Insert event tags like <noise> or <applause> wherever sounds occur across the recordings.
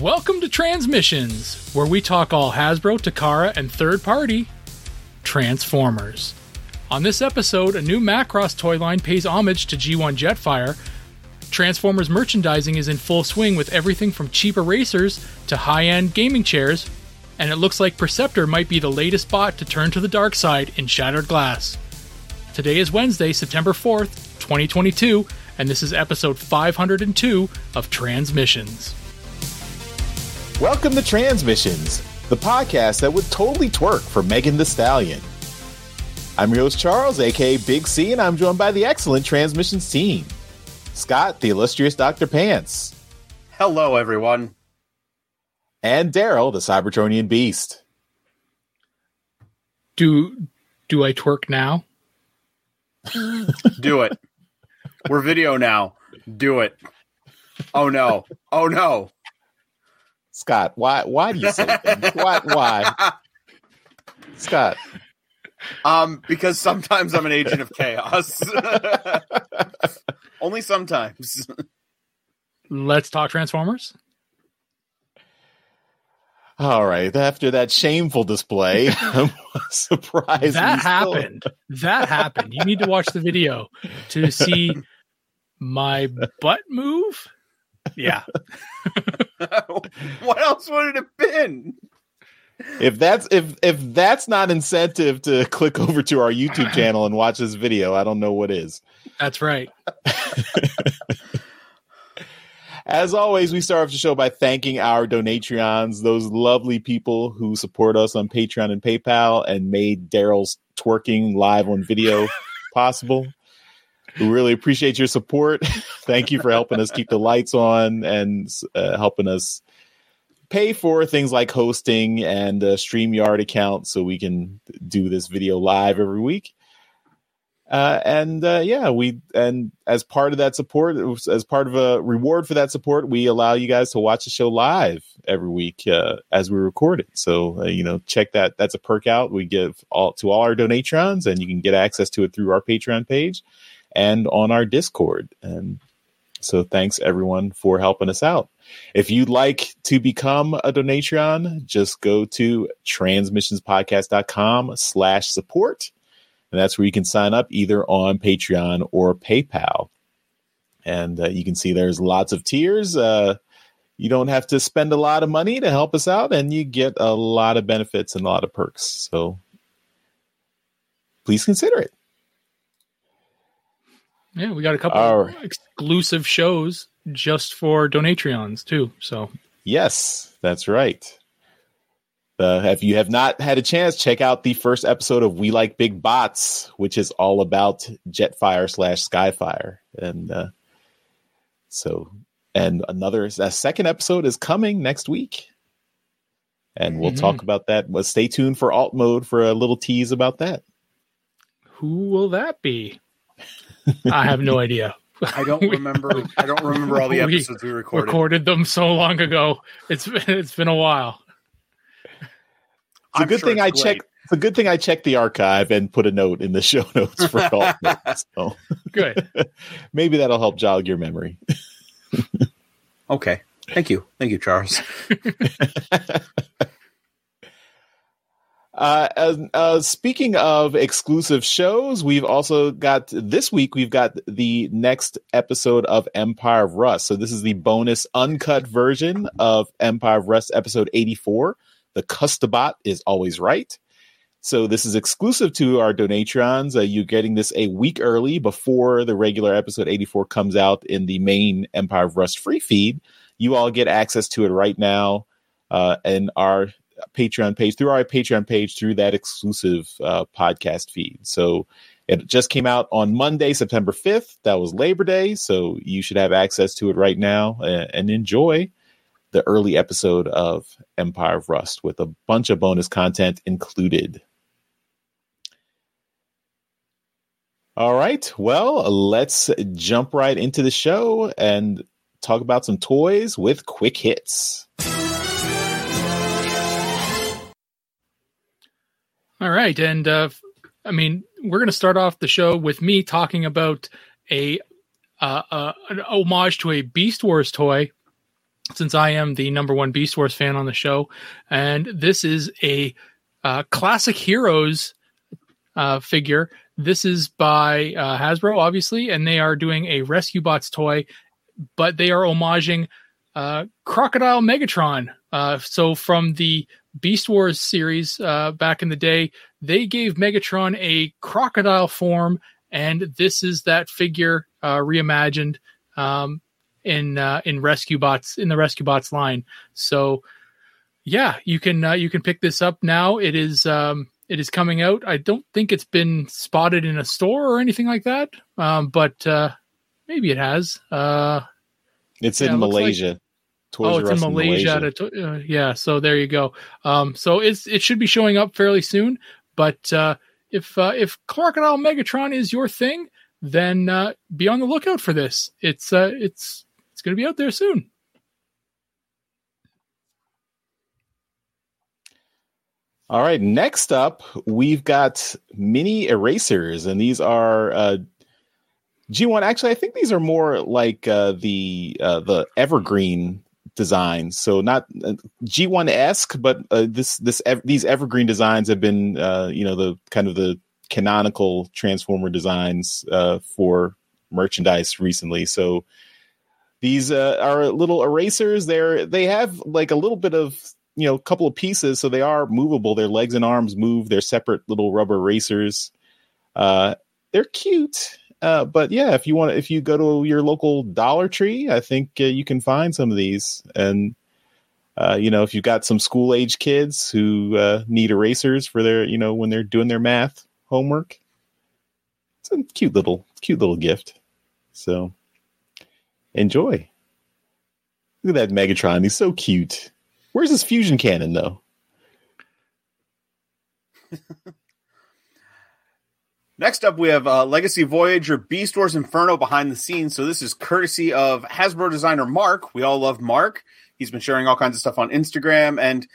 Welcome to Transmissions, where we talk all Hasbro, Takara, and third party Transformers. On this episode, a new Macross toy line pays homage to G1 Jetfire. Transformers merchandising is in full swing with everything from cheap erasers to high end gaming chairs, and it looks like Perceptor might be the latest bot to turn to the dark side in Shattered Glass. Today is Wednesday, September 4th, 2022, and this is episode 502 of Transmissions. Welcome to Transmissions, the podcast that would totally twerk for Megan Thee Stallion. I'm your host, Charles, aka Big C, and I'm joined by the excellent Transmissions team Scott, the illustrious Dr. Pants, Hello, everyone. and Daryl, the Cybertronian Beast. Do do I twerk now? Do it. We're video now. Do it. Oh no. Oh no. Scott, why why do you say things? Why why? <laughs> Scott. Um, because sometimes I'm an agent of chaos. <laughs> Only sometimes. Let's talk Transformers. All right, after that shameful display, <laughs> I'm surprised that we still- happened. That happened. You need to watch the video to see my butt move. Yeah. <laughs> what else would it have been? If that's if if that's not incentive to click over to our YouTube <laughs> channel and watch this video, I don't know what is. That's right. <laughs> As always, we start off the show by thanking our Donatreons, those lovely people who support us on Patreon and PayPal and made Daryl's twerking live on video possible. We really appreciate your support. <laughs> Thank you for helping us keep the lights on and uh, helping us pay for things like hosting and a StreamYard account so we can do this video live every week. Uh, and uh, yeah, we and as part of that support, as part of a reward for that support, we allow you guys to watch the show live every week uh, as we record it. So uh, you know, check that. That's a perk out. We give all to all our Donatreons, and you can get access to it through our Patreon page and on our Discord. And so, thanks everyone for helping us out. If you'd like to become a Donatreon, just go to transmissionspodcast.com slash support. And that's where you can sign up either on Patreon or PayPal. And uh, you can see there's lots of tiers. Uh, you don't have to spend a lot of money to help us out, and you get a lot of benefits and a lot of perks. So please consider it. Yeah, we got a couple All of right. exclusive shows just for Donatreons too. So Yes, that's right. Uh, if you have not had a chance, check out the first episode of We Like Big Bots, which is all about Jetfire slash Skyfire, and uh, so and another a second episode is coming next week, and we'll Mhm. talk about that. Well, stay tuned for Alt Mode for a little tease about that. who will that be? I have no idea. I don't <laughs> remember I don't remember all the <laughs> episodes we recorded. Recorded them so long ago. It's been, it's been a while. It's a I'm good sure thing I it's checked. It's a good thing I checked the archive and put a note in the <laughs> show notes for Alt Mode. So Good. maybe that'll help jog your memory. Okay. Thank you. Thank you, Charles. Uh, uh, uh, speaking of exclusive shows, we've also got this week. We've got the next episode of Empire of Rust. So this is the bonus uncut version of Empire of Rust, episode eighty-four. The Custobot is always right. So this is exclusive to our Donatreons. Uh, you're getting this a week early before the regular episode 84 comes out in the main Empire of Rust free feed. You all get access to it right now uh, in our Patreon page through our Patreon page through that exclusive uh, podcast feed. So it just came out on Monday, September 5th. That was Labor Day. So you should have access to it right now and, and enjoy the early episode of Empire of Rust with a bunch of bonus content included. All right. Well, let's jump right into the show and talk about some toys with quick hits. All right, and uh, I mean, we're going to start off the show with me talking about a uh, uh, an homage to a Beast Wars toy since I am the number one Beast Wars fan on the show, and this is a uh, classic heroes uh, figure. This is by uh, Hasbro, obviously, and they are doing a Rescue Bots toy, but they are homaging Crocodile Megatron. So from the Beast Wars series uh, back in the day, they gave Megatron a crocodile form, and this is that figure uh, reimagined um, in uh, in Rescue Bots in the Rescue Bots line. So yeah, you can uh, you can pick this up now. It is um, it is coming out. I don't think it's been spotted in a store or anything like that, um, but uh, maybe it has. Uh, it's in Malaysia. Like, Toys oh, it's in Malaysia. Malaysia. To, uh, yeah, so there you go. Um, so it's it should be showing up fairly soon. But uh, if uh, if Crocodile Megatron is your thing, then uh, be on the lookout for this. It's uh, it's it's going to be out there soon. All right, next up, we've got mini erasers, and these are uh, G1. Actually, I think these are more like uh, the uh, the evergreen designs. So not uh, G1 esque, but uh, this this ev- these evergreen designs have been uh, you know the kind of the canonical transformer designs uh, for merchandise recently. So these uh, are little erasers. They're they have like a little bit of you know a couple of pieces, so they are movable. Their legs and arms move. They're separate little rubber erasers. Uh, they're cute uh, but yeah, if you want, if you go to your local Dollar Tree, I think uh, you can find some of these. And uh, you know, if you've got some school age kids who uh, need erasers for their, you know, when they're doing their math homework, it's a cute little, cute little gift. So enjoy. Look at that Megatron; he's so cute. Where's his fusion cannon, though? <laughs> Next up, we have uh, Legacy Voyager Beast Wars Inferno behind the scenes. So this is courtesy of Hasbro designer Mark. We all love Mark. He's been sharing all kinds of stuff on Instagram, and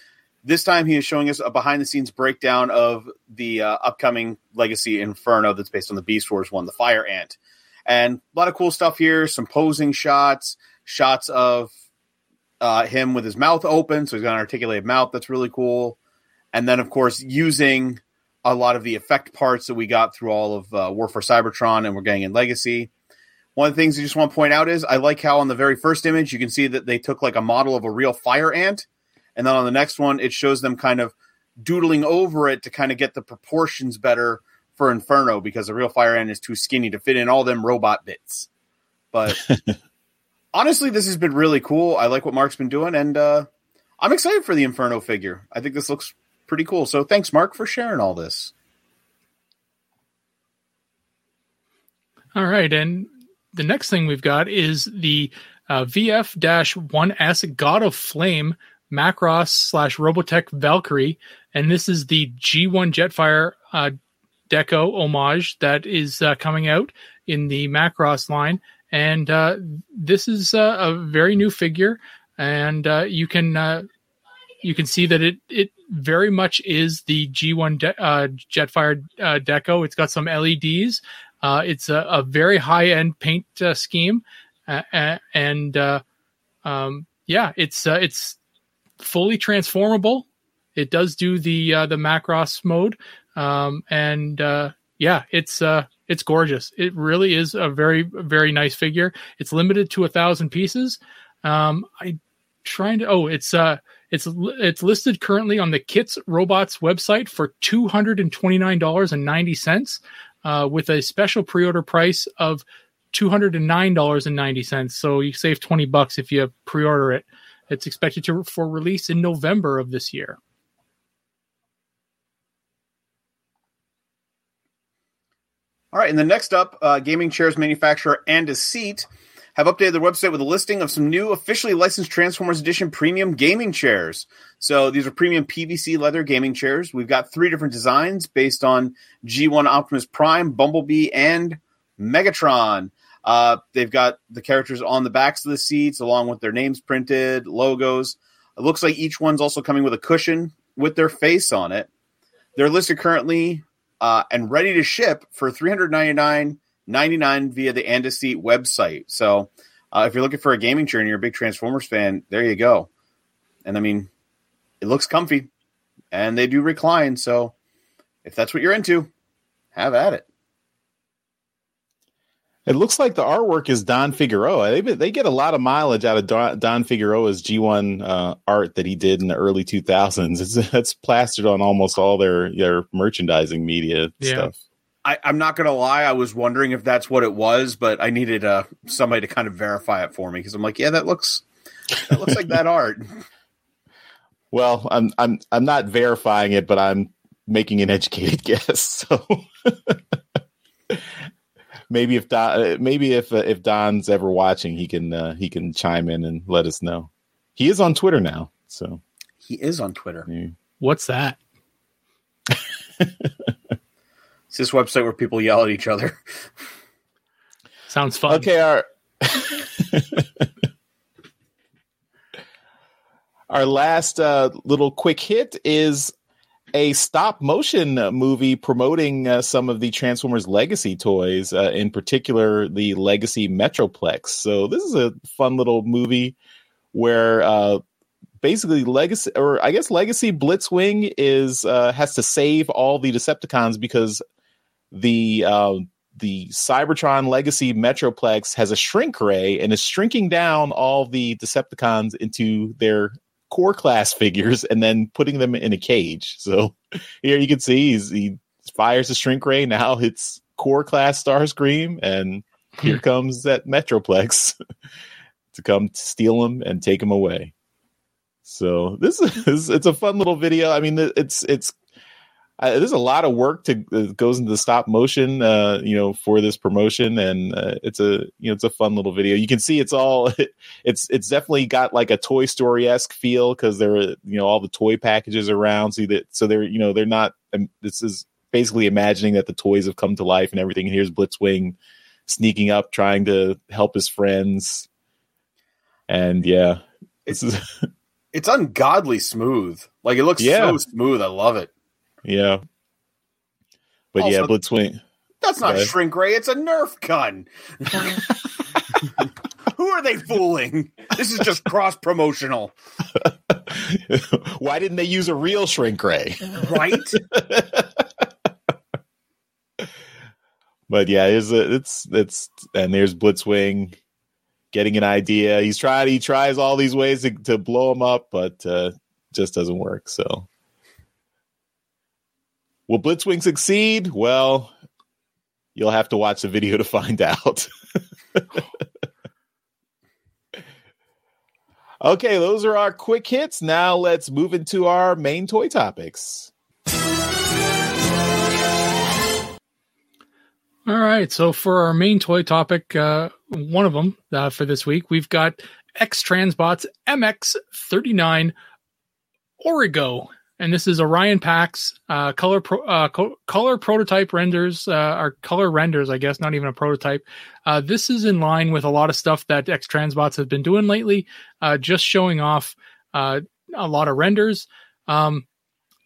this time he is showing us a behind the scenes breakdown of the uh, upcoming Legacy Inferno that's based on the Beast Wars one, the Fire Ant, and a lot of cool stuff here. Some posing shots, shots of uh, him with his mouth open, so he's got an articulated mouth. That's really cool. And then, of course, using a lot of the effect parts that we got through all of uh, War for Cybertron and we're getting in Legacy. One of the things I just want to point out is I like how on the very first image you can see that they took like a model of a real fire ant, and then on the next one it shows them kind of doodling over it to kind of get the proportions better for Inferno because a real fire ant is too skinny to fit in all them robot bits. But <laughs> honestly, this has been really cool. I like what Mark's been doing, and uh, I'm excited for the Inferno figure. I think this looks pretty cool. So thanks, Mark, for sharing all this. All right, and the next thing we've got is the uh, VF-1S God of Flame Macross slash Robotech Valkyrie, and this is the G1 Jetfire uh, Deco homage that is uh, coming out in the Macross line, and uh, this is uh, a very new figure, and uh, you can uh, you can see that it it very much is the G1 de- uh, Jetfire uh, deco. It's got some LEDs. Uh, it's a, a, very high end paint uh, scheme, and uh, um, yeah, it's uh, it's fully transformable. It does do the the Macross mode, um, and yeah, it's it's gorgeous. It really is a very very nice figure. It's limited to a thousand pieces. Um, I trying to oh it's uh it's it's listed currently on the Kits Robots website for two hundred and twenty nine dollars and ninety cents, uh, with a special pre order price of two hundred and nine dollars and ninety cents. So you save twenty bucks if you pre order it. It's expected to for release in November of this year. All right, and the next up, uh, gaming chairs manufacturer Andaseat have updated their website with a listing of some new officially licensed Transformers Edition premium gaming chairs. So these are premium PVC leather gaming chairs. We've got three different designs based on G1 Optimus Prime, Bumblebee, and Megatron. Uh, they've got the characters on the backs of the seats along with their names printed, logos. It looks like each one's also coming with a cushion with their face on it. They're listed currently uh, and ready to ship for 399 99 via the Andaseat website. So Uh, if you're looking for a gaming chair and you're a big Transformers fan, there you go. And I mean, it looks comfy, and they do recline. So if that's what you're into, have at it. It looks like the artwork is Don Figueroa. They they get a lot of mileage out of Don, Don Figueroa's G1 uh, art that he did in the early 2000s. It's, <laughs> it's plastered on almost all their their merchandising media Yeah. stuff. I, I'm not gonna lie, I was wondering if that's what it was, but I needed uh, somebody to kind of verify it for me because I'm like, yeah, that looks that looks like that art. <laughs> Well, I'm I'm I'm not verifying it, but I'm making an educated <laughs> guess. So <laughs> maybe if Don, uh, maybe if uh, if Don's ever watching, he can uh, he can chime in and let us know. He is on Twitter now, so He is on Twitter. yeah. What's that? It's this website where people yell at each other. Sounds fun. Okay, our <laughs> our last uh, little quick hit is a stop motion uh, movie promoting uh, some of the Transformers Legacy toys, uh, in particular the Legacy Metroplex. So this is a fun little movie where uh, basically Legacy, or I guess Legacy Blitzwing is uh, has to save all the Decepticons because the uh, the Cybertron Legacy Metroplex has a shrink ray and is shrinking down all the Decepticons into their core class figures and then putting them in a cage. So <laughs> here you can see he's, he fires a shrink ray. Now it's core class Starscream, and here comes that Metroplex <laughs> to come steal him and take him away. So this <laughs> is it's a fun little video. I mean, it's it's uh, there's a lot of work to uh, goes into the stop motion, uh, you know, for this promotion, and uh, it's a you know it's a fun little video. You can see it's all <laughs> it's it's definitely got like a Toy Story esque feel because there are you know all the toy packages around, so that so they're you know they're not. Um, this is basically imagining that the toys have come to life and everything. And here's Blitzwing sneaking up, trying to help his friends, and yeah, this is <laughs> It's ungodly smooth. Like it looks Yeah. so smooth. I love it. Yeah. But yeah, Blitzwing. That's not shrink ray. It's a Nerf gun. <laughs> Who are they fooling? This is just cross promotional, <laughs> Why didn't they use a real shrink ray? right? <laughs> But yeah, it's it's it's and there's Blitzwing getting an idea. He's trying. He tries all these ways to, to blow him up, but uh, just doesn't work. So, will Blitzwing succeed? Well, you'll have to watch the video to find out. <laughs> okay, those are our quick hits. Now let's move into our main toy topics. All right. So for our main toy topic, uh, one of them uh, for this week, we've got X Transbots MX39 Origo. And this is Orion Pax uh, color pro, uh, co- color prototype renders, uh, or color renders, I guess, not even a prototype. Uh, this is in line with a lot of stuff that X Transbots been doing lately, uh, just showing off uh, a lot of renders. Um,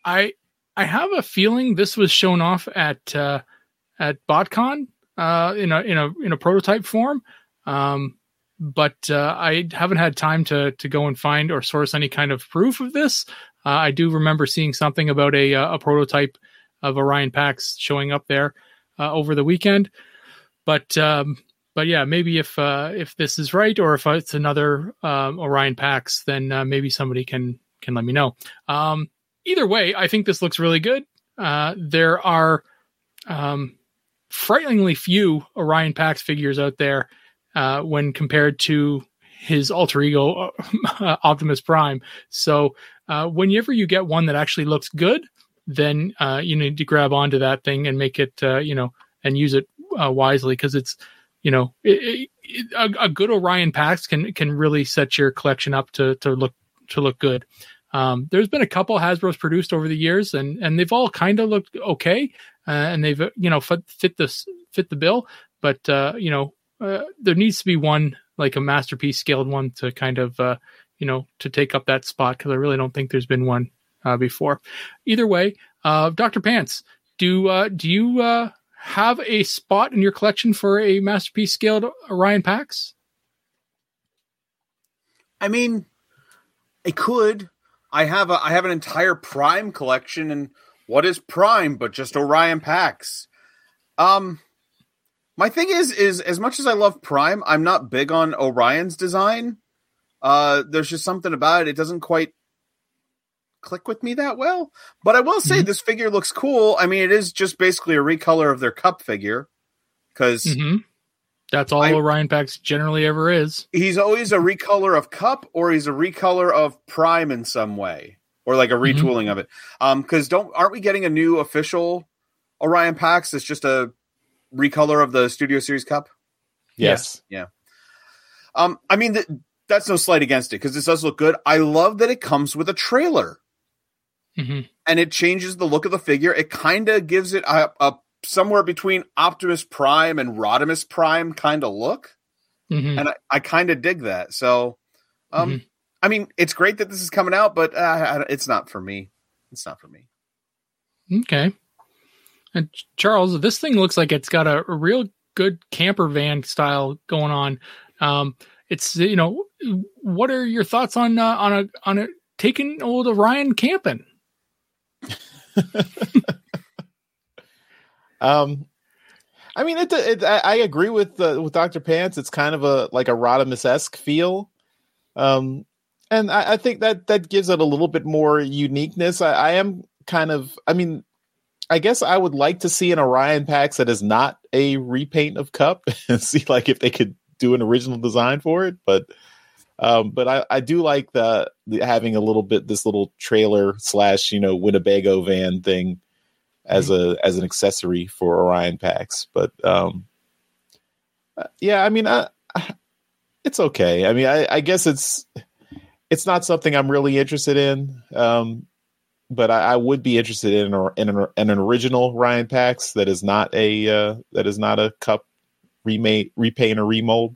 I I have a feeling this was shown off at at BotCon in a in a in a prototype form, um, but uh, I haven't had time to to go and find or source any kind of proof of this. Uh, I do remember seeing something about a uh, a prototype of Orion Pax showing up there uh, over the weekend, but um, but yeah, maybe if uh, if this is right or if it's another um, Orion Pax, then maybe somebody can can let me know. Um, either way, I think this looks really good. There are um, frighteningly few Orion Pax figures out there uh, when compared to his alter ego uh, <laughs> Optimus Prime. So uh, whenever you get one that actually looks good, then uh, you need to grab onto that thing and make it, uh, you know, and use it uh, wisely because it's, you know, it, it, a, a good Orion Pax can can really set your collection up to to look to look good. Um, there's been a couple Hasbro's produced over the years, and and they've all kind of looked okay, uh, and they've you know fit, fit this fit the bill. But uh, you know, there needs to be one like a masterpiece scaled one to kind of you know to take up that spot because I really don't think there's been one uh, before. Either way, uh, Doctor Pants, do uh, do you uh, have a spot in your collection for a masterpiece scaled Orion Pax? I mean, it could. I have a I have an entire Prime collection, and what is Prime but just Orion Pax? Um, my thing is, is as much as I love Prime, I'm not big on Orion's design. Uh, there's just something about it; it doesn't quite click with me that well. But I will say Mhm. this figure looks cool. I mean, it is just basically a recolor of their Kup figure because hmm That's all I- Orion Pax generally ever is. he's always a recolor of Kup or he's a recolor of prime in some way or like a Mhm. retooling of it um because don't aren't we getting a new official orion pax that's just a recolor of the studio series Kup Yes. Yeah. Um i mean th- that's no slight against it because this does look good i love that it comes with a trailer hmm and it changes the look of the figure it kind of gives it a, a somewhere between optimus prime and rodimus prime kind of look hmm and I, I kind of dig that. So, um, Mhm. I mean, it's great that this is coming out, but uh, it's not for me. It's not for me. Okay. And Charles, this thing looks like it's got a, a real good camper van style going on. Um, it's you know, what are your thoughts on uh, on a on a taking old Orion camping? <laughs> Um, I mean, it, it I, I agree with uh, with Doctor Pants. It's kind of a like a Rodimus esque feel, um, and I, I think that that gives it a little bit more uniqueness. I, I am kind of, I mean, I guess I would like to see an Orion Pax that is not a repaint of Kup <laughs> and see like if they could do an original design for it, but. Um, but I, I do like the, the having a little bit this little trailer slash you know Winnebago van thing as a as an accessory for Orion Pax. But um, uh, yeah, I mean, I, I- <sighs> it's okay. I mean, I, I guess it's it's not something I'm really interested in. Um, but I, I would be interested in a, in, an, in an original Orion Pax that is not a uh, that is not a Kup remake, repaint or remold.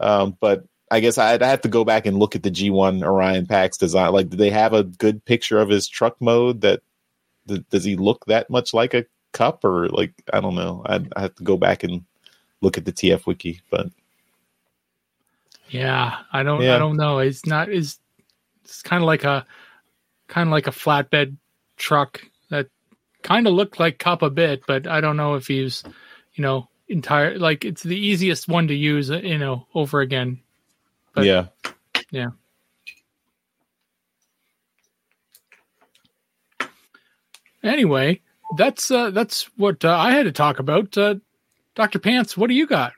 Um, but I guess I'd have to go back and look at the G1 Orion Pax design. Like, do they have a good picture of his truck mode that th- does he look that much like a Kup or like I don't know. I I have to go back and look at the TF wiki, but Yeah, I don't Yeah. I don't know. It's not is it's kind of like a kind of like a flatbed truck that kind of looked like Kup a bit, but I don't know if he's you know entire like it's the easiest one to use you know over again. But- yeah, Yeah. Anyway, that's uh, that's what uh, I had to talk about. Uh, Doctor Pants, what do you got?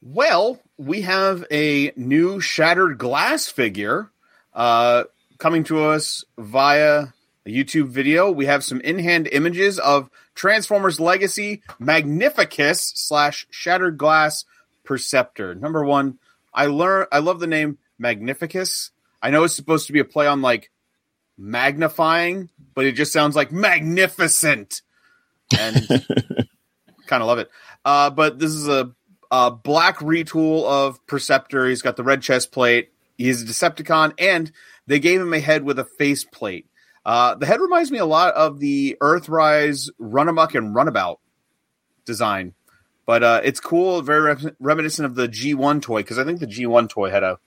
Well, we have a new shattered glass figure uh, coming to us via a YouTube video. We have some in-hand images of Transformers Legacy Magnificus slash Shattered Glass Perceptor. Number one, I learn I love the name Magnificus. I know it's supposed to be a play on like magnifying, but it just sounds like magnificent. And <laughs> kind of love it. Uh, but this is a, a black retool of Perceptor. He's got the red chest plate. He's a Decepticon, and they gave him a head with a face plate. Uh, the head reminds me a lot of the Earthrise Runamuck and Runabout design, but uh, it's cool, very rem- reminiscent of the G1 toy because I think the G1 toy had a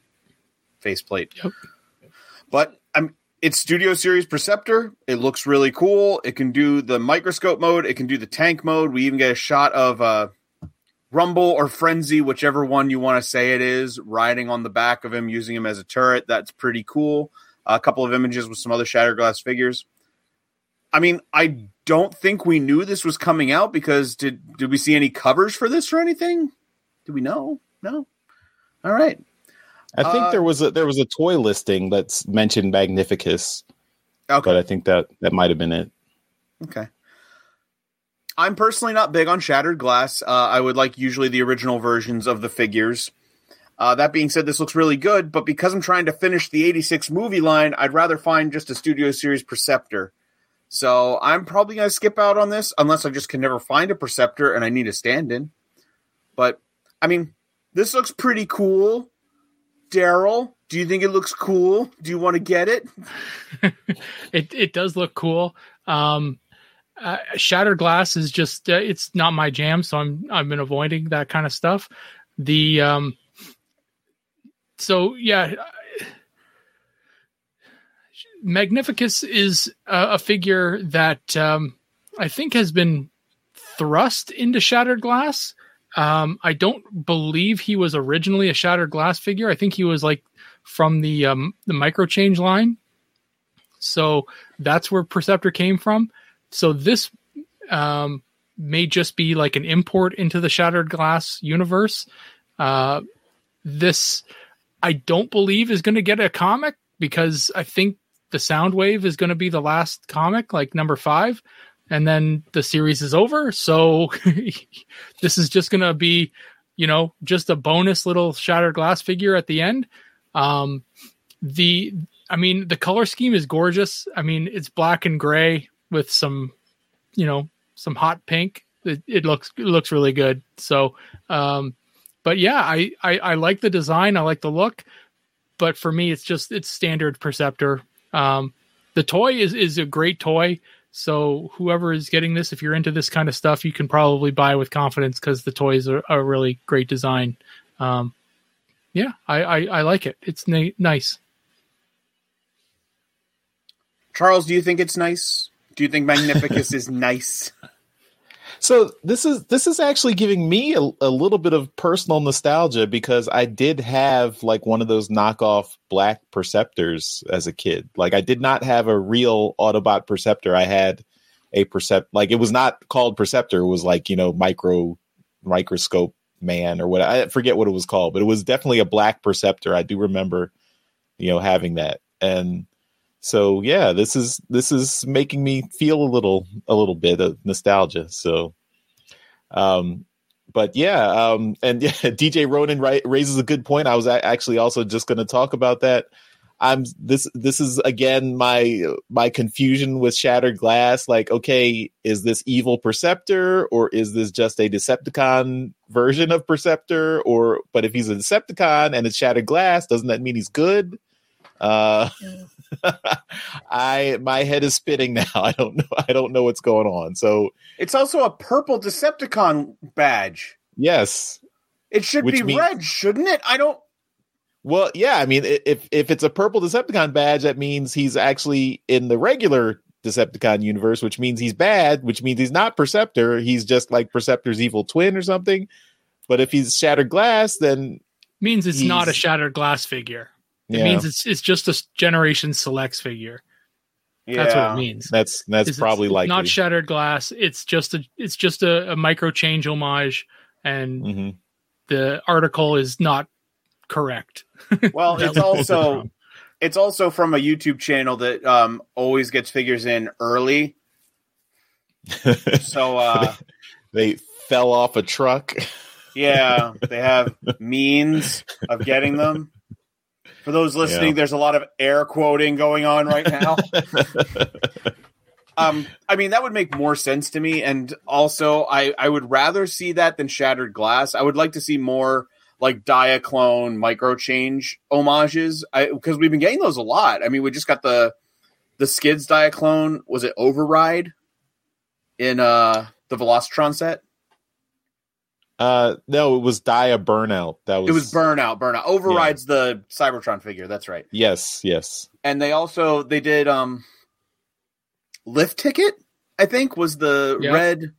faceplate. Yep. But I'm it's Studio Series Perceptor. It looks really cool. It can do the microscope mode. It can do the tank mode. We even get a shot of uh, Rumble or Frenzy, whichever one you want to say it is, riding on the back of him, using him as a turret. That's pretty cool. A couple of images with some other Shattered Glass figures. I mean, I don't think we knew this was coming out because did did we see any covers for this or anything? Do we know? No. All right. I think Uh, there was a there was a toy listing that's mentioned Magnificus, Okay. but I think that that might have been it. Okay. I'm personally not big on shattered glass. Uh, I would like usually the original versions of the figures. Uh, that being said, this looks really good, but because I'm trying to finish the 86 movie line, I'd rather find just a Studio Series Perceptor. So I'm probably going to skip out on this unless I just can never find a Perceptor and I need a stand in. But, I mean, this looks pretty cool. Daryl, do you think it looks cool? Do you want to get it? <laughs> It it does look cool. Um, uh, Shattered Glass is just uh, it's not my jam, so I'm I've been avoiding that kind of stuff. The um, so yeah, Magnificus is a, a figure that um, I think has been thrust into Shattered Glass. Um, I don't believe he was originally a Shattered Glass figure. I think he was like from the um, the micro change line. So that's where Perceptor came from. So this um, may just be like an import into the Shattered Glass universe. Uh, this I don't believe is going to get a comic because I think the Soundwave is going to be the last comic, like number five, and then the series is over. So <laughs> this is just going to be, you know, just a bonus little Shattered Glass figure at the end. Um, the, I mean, the color scheme is gorgeous. I mean, it's black and gray with some, you know, some hot pink. It, it looks it looks really good. So, um, but yeah, I, I I like the design. I like the look. But for me, it's just it's standard Perceptor. Um, the toy is is a great toy. So whoever is getting this, if you're into this kind of stuff, you can probably buy with confidence because the toys are a really great design. Um, yeah, I, I, I like it. It's na- nice. Charles, do you think it's nice? Do you think Magnificus is <laughs> nice? So this is this is actually giving me a, a, little bit of personal nostalgia because I did have like one of those knockoff black perceptors as a kid. Like I did not have a real Autobot perceptor. I had a percept like it was not called perceptor. It was like you know micro microscope man or what I forget what it was called, but it was definitely a black perceptor. I do remember you know having that and so yeah this is this is making me feel a little a little bit of nostalgia so um but yeah um and <laughs> yeah dj ronan right, raises a good point. I was actually also just going to talk about that. I'm this this is again my my confusion with shattered glass like okay is this evil perceptor or is this just a decepticon version of perceptor or but if he's a decepticon and it's shattered glass doesn't that mean he's good? Uh <laughs> I my head is spinning <laughs> now. I don't know. I don't know what's going on. So it's also a purple Decepticon badge. Yes, it should be means, red, shouldn't it? I don't. Well, yeah. I mean, if if it's a purple Decepticon badge, that means he's actually in the regular Decepticon universe, which means he's bad, which means he's not Perceptor. He's just like Perceptor's evil twin or something. But if he's Shattered Glass, then means it's not a Shattered Glass figure. It yeah. means it's it's just a generation selects figure. Yeah. That's what it means. That's that's it's, probably like not shattered glass. It's just a it's just a, a micro change homage, and mm-hmm. the article is not correct. <laughs> Well, it's also it's also from a YouTube channel that um, always gets figures in early. <laughs> so uh, they fell off a truck. yeah, they have <laughs> means of getting them. For those listening, yeah. there's a lot of air quoting going on right now. <laughs> um, I mean, that would make more sense to me. And also, I, I would rather see that than Shattered Glass. I would like to see more like Diaclone micro change homages because we've been getting those a lot. I mean, we just got the the Skids Diaclone. Was it Override in uh the Velocitron set? Uh, no, it was Dia Burnout. That was it was Burnout. Burnout overrides yeah. the Cybertron figure. That's right. Yes, yes. And they also they did um, lift ticket. I think was the yeah. red.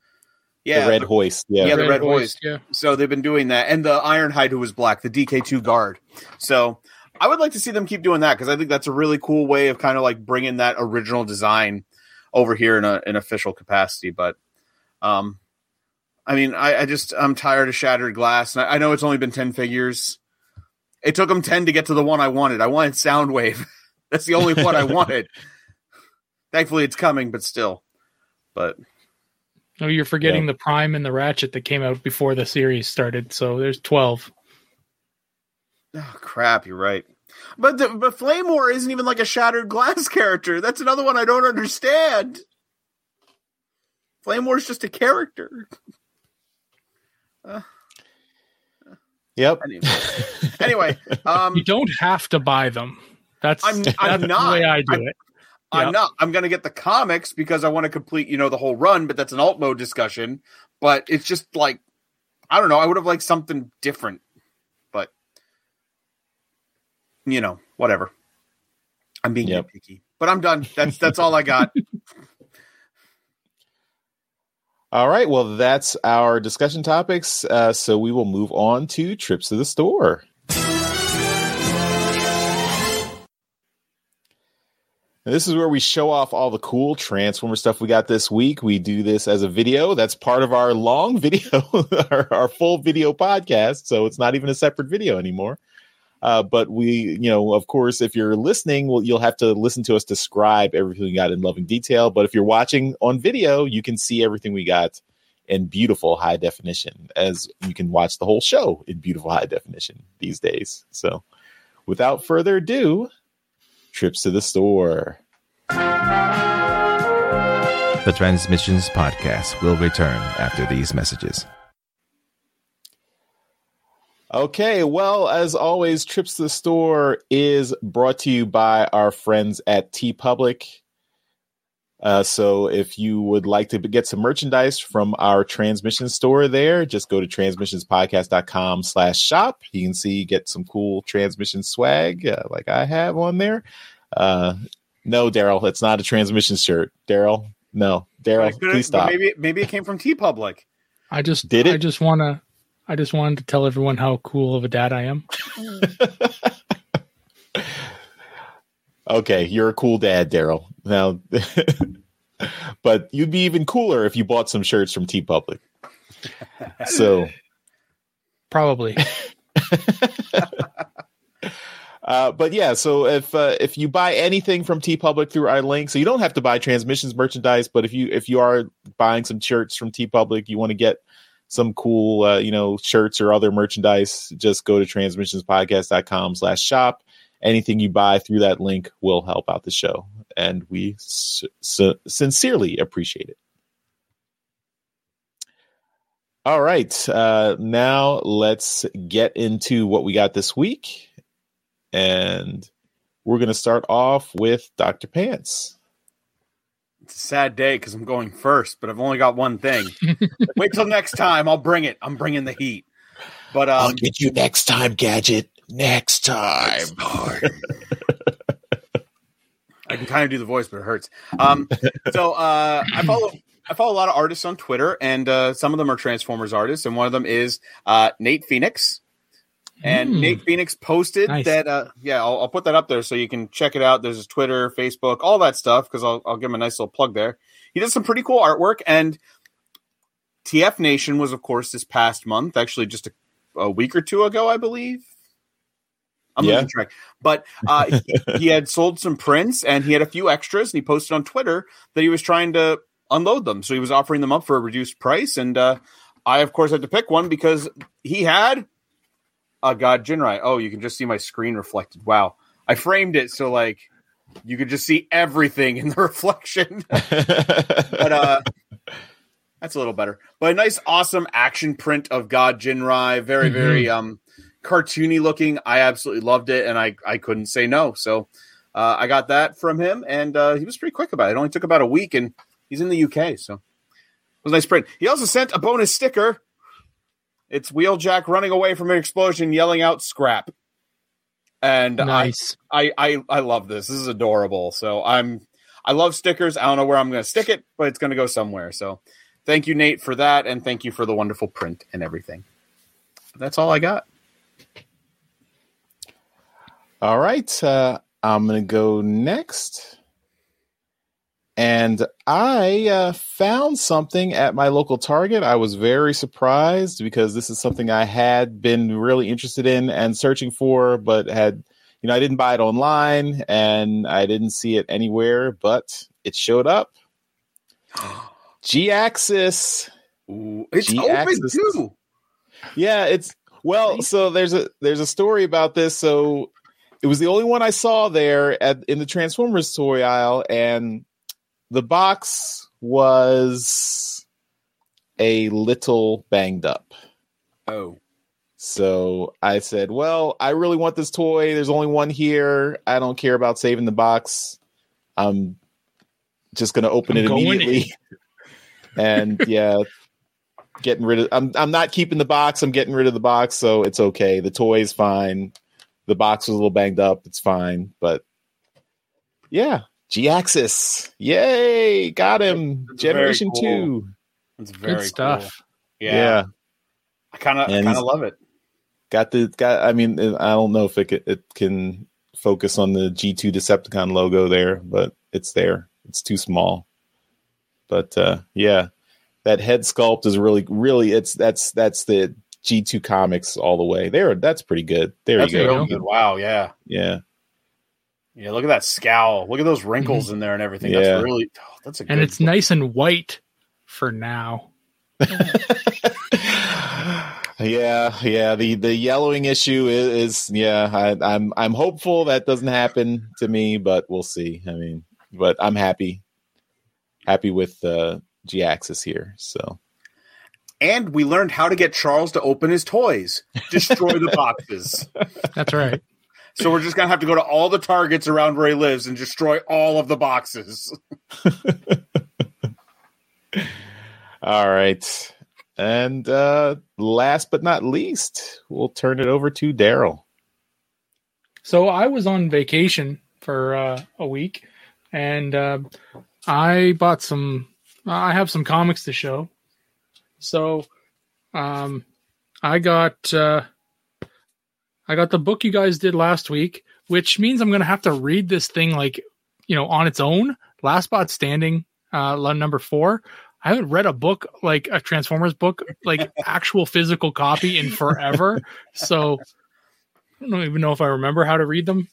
Yeah, the red hoist. Yeah, yeah, the red, red hoist. hoist. Yeah. So they've been doing that, and the Ironhide who was black, the DK two guard. So I would like to see them keep doing that because I think that's a really cool way of kind of like bringing that original design over here in a, an official capacity. But um, I mean, I, I just I'm tired of shattered glass. I, I, know it's only been ten figures. It took them ten to get to the one I wanted. I wanted Soundwave. <laughs> That's the only one I <laughs> wanted. Thankfully, it's coming, but still. But no, you're forgetting yeah. the Prime and the Ratchet that came out before the series started. So there's twelve. Oh crap! You're right. But the, but Flame War isn't even like a shattered glass <laughs> character. That's another one I don't understand. Flame War is just a character. Uh, yep. Anyway, <laughs> anyway um, you don't have to buy them. That's, I'm, I'm that's not, the way I do I'm, it. I'm yep. not. I'm going to get the comics because I want to complete, you know, the whole run. But that's an alt mode discussion. But it's just like, I don't know. I would have liked something different. But you know, whatever. I'm being Yep. picky, but I'm done. That's that's all I got. <laughs> All right. Well, that's our discussion topics. Uh, so we will move on to trips to the store. This is where we show off all the cool Transformer stuff we got this week. We do this as a video. That's part of our long <laughs> video, our, our full video podcast. So it's not even a separate video anymore. Uh, but we, you know, of course, if you're listening, well, you'll have to listen to us describe everything we got in loving detail. But if you're watching on video, you can see everything we got in beautiful high definition, as you can watch the whole show in beautiful high definition these days. So, without further ado, trips to the store. The Transmissions Podcast will return after these messages. Okay, well, as always, Trips to the Store is brought to you by our friends at TeePublic. Uh, so if you would like to get some merchandise from our transmission store there, just go to transmissionspodcast.com slash shop. You can see, get some cool transmission swag uh, like I have on there. Uh, no, Daryl, it's not a transmission shirt. Daryl, no. Daryl, please stop. Maybe maybe it came from TeePublic. I just Did it? I just wanna I just wanted to tell everyone how cool of a dad I am. <laughs> Okay, you're a cool dad, Daryl. Now, <laughs> but you'd be even cooler if you bought some shirts from TeePublic. So, <laughs> Probably. uh, but yeah, so if uh, if you buy anything from TeePublic through our link, so you don't have to buy transmissions merchandise, but if you if you are buying some shirts from TeePublic, you want to get some cool uh, you know shirts or other merchandise, just go to transmissionspodcast.com slash shop. Anything you buy through that link will help out the show, and we s- s- sincerely appreciate it. All right, uh, now let's get into what we got this week, and we're going to start off with Doctor Pants. It's a sad day because I'm going first, but I've only got one thing. <laughs> Wait till next time. I'll bring it. I'm bringing the heat. But um, I'll get you next time, Gadget. Next time. I can kind of do the voice, but it hurts. Um, so uh, I follow I follow a lot of artists on Twitter, and uh, some of them are Transformers artists, and one of them is uh, Nate Phoenix. And Hmm. Nate Phoenix posted Nice. that, uh, yeah, I'll, I'll put that up there so you can check it out. There's his Twitter, Facebook, all that stuff, because I'll, I'll give him a nice little plug there. He does some pretty cool artwork, and TF Nation was, of course, this past month, actually just a, a week or two ago, I believe. I'm Yeah. losing track. But uh, he, <laughs> he had sold some prints and he had a few extras, and he posted on Twitter that he was trying to unload them. So he was offering them up for a reduced price. And uh, I, of course, had to pick one because he had a God Jinrai. Oh, you can just see my screen reflected. Wow. I framed it so like you could just see everything in the <laughs> reflection. but uh that's a little better. But a nice, awesome action print of God Jinrai. Very, Mhm. very um cartoony looking. I absolutely loved it, and I I couldn't say no. So uh, I got that from him, and uh, he was pretty quick about it. It only took about a week, and he's in the UK, so it was a nice print. He also sent a bonus sticker. It's Wheeljack running away from an explosion, yelling out "scrap." And I, nice. I I I love this. This is adorable. So I'm I love stickers. I don't know where I'm going to stick it, but it's going to go somewhere. So thank you, Nate, for that, and thank you for the wonderful print and everything. That's all I got. All right, uh, I'm going to go next. And I uh, found something at my local Target. I was very surprised because this is something I had been really interested in and searching for, but had, you know, I didn't buy it online and I didn't see it anywhere, but it showed up. <gasps> G Axis. It's G open too. Yeah, it's well. So there's a there's a story about this. So it was the only one I saw there at in the Transformers toy aisle, and the box was a little banged up. Oh, So I said, "Well, I really want this toy. There's only one here. I don't care about saving the box. I'm just going to open I'm it going immediately." <laughs> and yeah, getting rid of. I'm I'm not keeping the box. I'm getting rid of the box, so it's okay. The toy is fine. the box was a little banged up. It's fine, but yeah, G Axis, yay, got him. That's very Generation cool. two, It's very Good stuff. Cool. yeah. Yeah. I kind of, I kind of love it. Got the got. I mean, I don't know if it ca- it can focus on the G two Decepticon logo there, but it's there. It's too small. But uh yeah, that head sculpt is really, really. It's that's that's the G two comics all the way. There, that's pretty good. There That's you go. real good. Wow. Yeah. Yeah. Yeah. Look at that scowl. Look at those wrinkles in there and everything. Yeah. That's really, oh, that's a good And it's nice and white for now. <laughs> yeah, yeah. The the yellowing issue is, is yeah. I, I'm I'm hopeful that doesn't happen to me, but we'll see. I mean, but I'm happy, happy with uh, G Axis here. So And we learned how to get Charles to open his toys, destroy the <laughs> boxes. That's right. So we're just gonna have to go to all the targets around where he lives and destroy all of the boxes. <laughs> all right, and uh, last but not least, we'll turn it over to Daryl. So I was on vacation for uh, a week, and uh, I bought some. I have some comics to show. So, um, I got uh, I got the book you guys did last week, which means I'm going to have to read this thing like you know on its own. Last Bot Standing, uh, number four. I haven't read a book like a Transformers book, like <laughs> actual physical copy in forever. So I don't even know if I remember how to read them.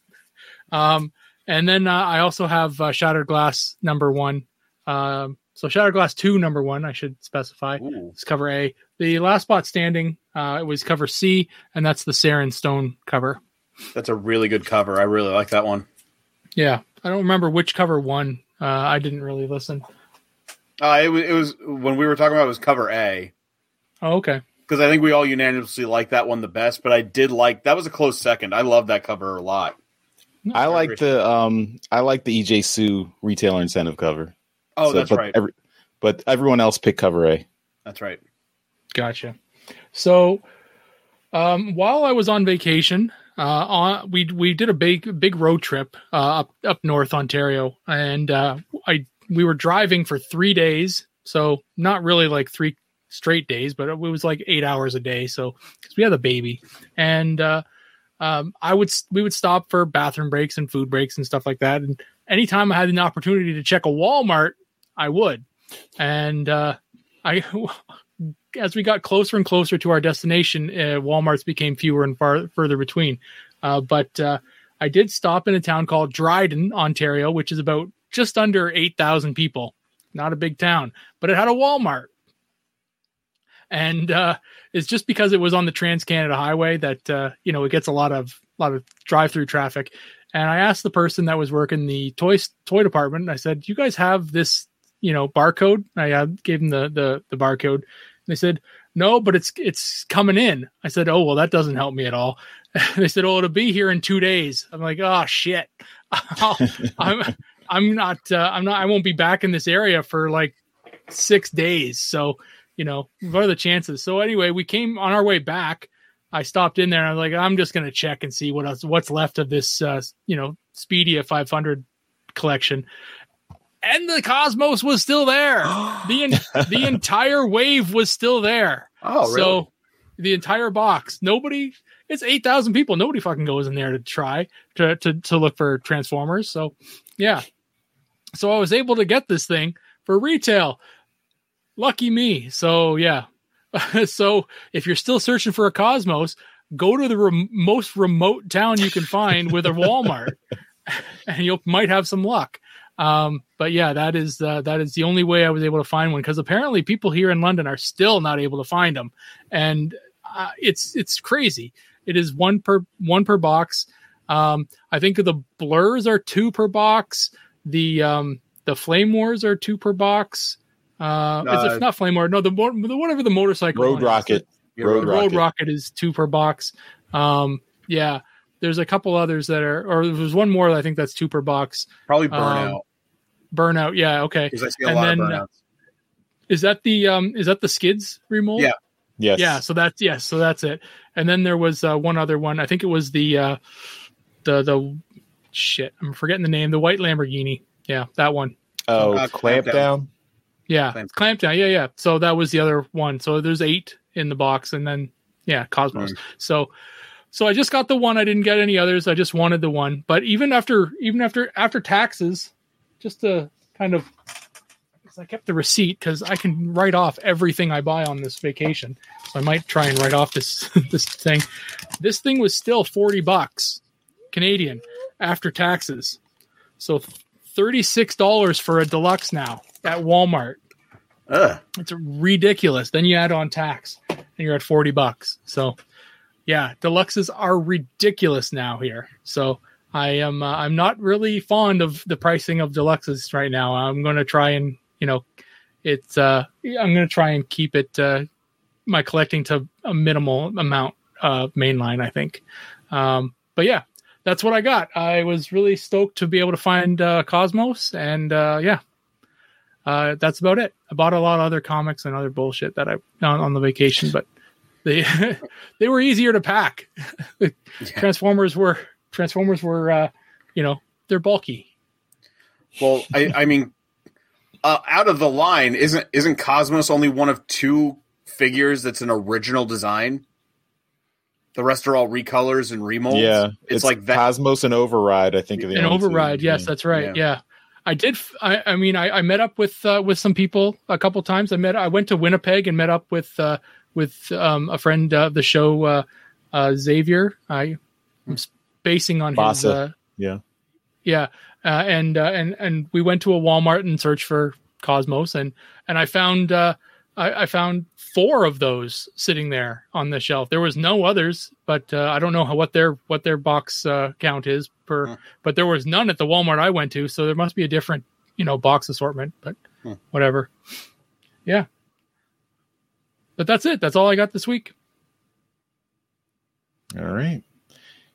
Um, and then uh, I also have uh, Shattered Glass number one. Um, so Shattered Glass two number one, I should specify. Ooh. It's cover A. The Last Bot Standing uh, it was cover C, and that's the Saren Stone cover. That's a really good cover. I really like that one. Yeah, I don't remember which cover one. Uh, I didn't really listen. Uh, it was it was when we were talking about it was cover A Oh, okay. because I think we all unanimously like that one the best. But I did like that was a close second. I love that cover a lot. I like the um, I like the EJ Su retailer incentive cover. Oh, So, that's but right. Every, but everyone else picked cover A. That's right. Gotcha. So, um, while I was on vacation, uh, on, we we did a big big road trip uh, up up north Ontario, and uh, I we were driving for three days, so not really like three straight days, but it was like eight hours a day. So because we had a baby, and uh, um, I would we would stop for bathroom breaks and food breaks and stuff like that, and anytime I had an opportunity to check a Walmart, I would, and uh, I <laughs> as we got closer and closer to our destination, uh, WalMarts became fewer and far further between. Uh, but uh, I did stop in a town called Dryden, Ontario, which is about just under eight thousand people. Not a big town, but it had a Walmart. And uh, it's just because it was on the Trans Canada Highway that uh, you know it gets a lot of a lot of drive through traffic. And I asked the person that was working the toy toy department. I said, "Do you guys have this, you know, barcode?" I uh, gave him the the the barcode. They said, "No, but it's it's coming in." I said, "Oh well, that doesn't help me at all." <laughs> they said, "Oh, it'll be here in two days." I'm like, "Oh shit, <laughs> I'm I'm not uh, I'm not I won't be back in this area for like six days." So you know, what are the chances? So anyway, we came on our way back. I stopped in there and I was like, I'm just gonna check and see what else what's left of this uh, you know Speedia 500 collection. And the Cosmos was still there. <gasps> the en- the entire wave was still there. Oh, really? So the entire box. Nobody. It's eight thousand people. Nobody fucking goes in there to try to to to look for Transformers. So yeah. So I was able to get this thing for retail. Lucky me. So yeah. <laughs> so if you're still searching for a Cosmos, go to the rem- most remote town you can find with a Walmart, <laughs> and you might have some luck. Um, but yeah, that is uh, that is the only way I was able to find one because apparently people here in London are still not able to find them, and uh, it's it's crazy. It is one per one per box. Um, I think the Blurrs are two per box. The um, the flame wars are two per box. Uh, Uh, it's not flame war. No, the, the whatever the motorcycle Road is. Rocket. Road Road Rocket. Rocket is two per box. Um, yeah, there's a couple others that are, or there's one more. that I think that's two per box. Probably Um, burnout Burnout. Yeah. Okay. because I see a and lot then, of uh, burnouts. Is that the um? Is that the skids remold? Yeah. Yes. Yeah, so that's yes, so that's it. And then there was uh, one other one. I think it was the uh, the the shit. I'm forgetting the name. The white Lamborghini. Yeah, that one. Oh, Uh, clamp Clampdown. down. Yeah, Clamp- down. Yeah, yeah. So that was the other one. So there's eight in the box, and then yeah, Cosmos. So so I just got the one. I didn't get any others. I just wanted the one. But even after even after after taxes, just to kind of I kept the receipt because I can write off everything I buy on this vacation. So I might try and write off this <laughs> this thing. This thing was still forty bucks Canadian after taxes. So thirty six dollars for a deluxe now at Walmart. Ugh. It's ridiculous. Then you add on tax, and you're at forty bucks. So, yeah, deluxes are ridiculous now here. So I am uh, I'm not really fond of the pricing of deluxes right now. I'm going to try and you know, it's uh I'm going to try and keep it uh my collecting to a minimal amount uh mainline. I think. Um, but yeah, that's what I got. I was really stoked to be able to find uh, Cosmos, and uh, yeah, uh, that's about it. I bought a lot of other comics and other bullshit that I on, on the vacation, but they <laughs> they were easier to pack. Transformers were Transformers were uh, you know they're bulky. Well, I, I mean, uh, out of the line, isn't isn't Cosmos only one of two figures that's an original design? The rest are all recolors and remolds. Yeah, it's, like that. Cosmos and Override. I think of the An only two. override, yes, that's right. Yeah. Yeah. I did. I, I mean, I, I met up with uh, with some people a couple times. I met. I went to Winnipeg and met up with uh, with um, a friend of the show, uh, uh, Xavier. I, I'm basing on his. Bassa. Uh, Yeah. yeah, uh, and uh, and and we went to a Walmart and searched for Cosmos, and and I found uh, I, I found four of those sitting there on the shelf. There was no others, but uh, I don't know how, what their what their box uh, count is per. Hmm. But there was none at the Walmart I went to, so there must be a different you know box assortment. But Hmm. whatever, yeah. But that's it. That's all I got this week. All right.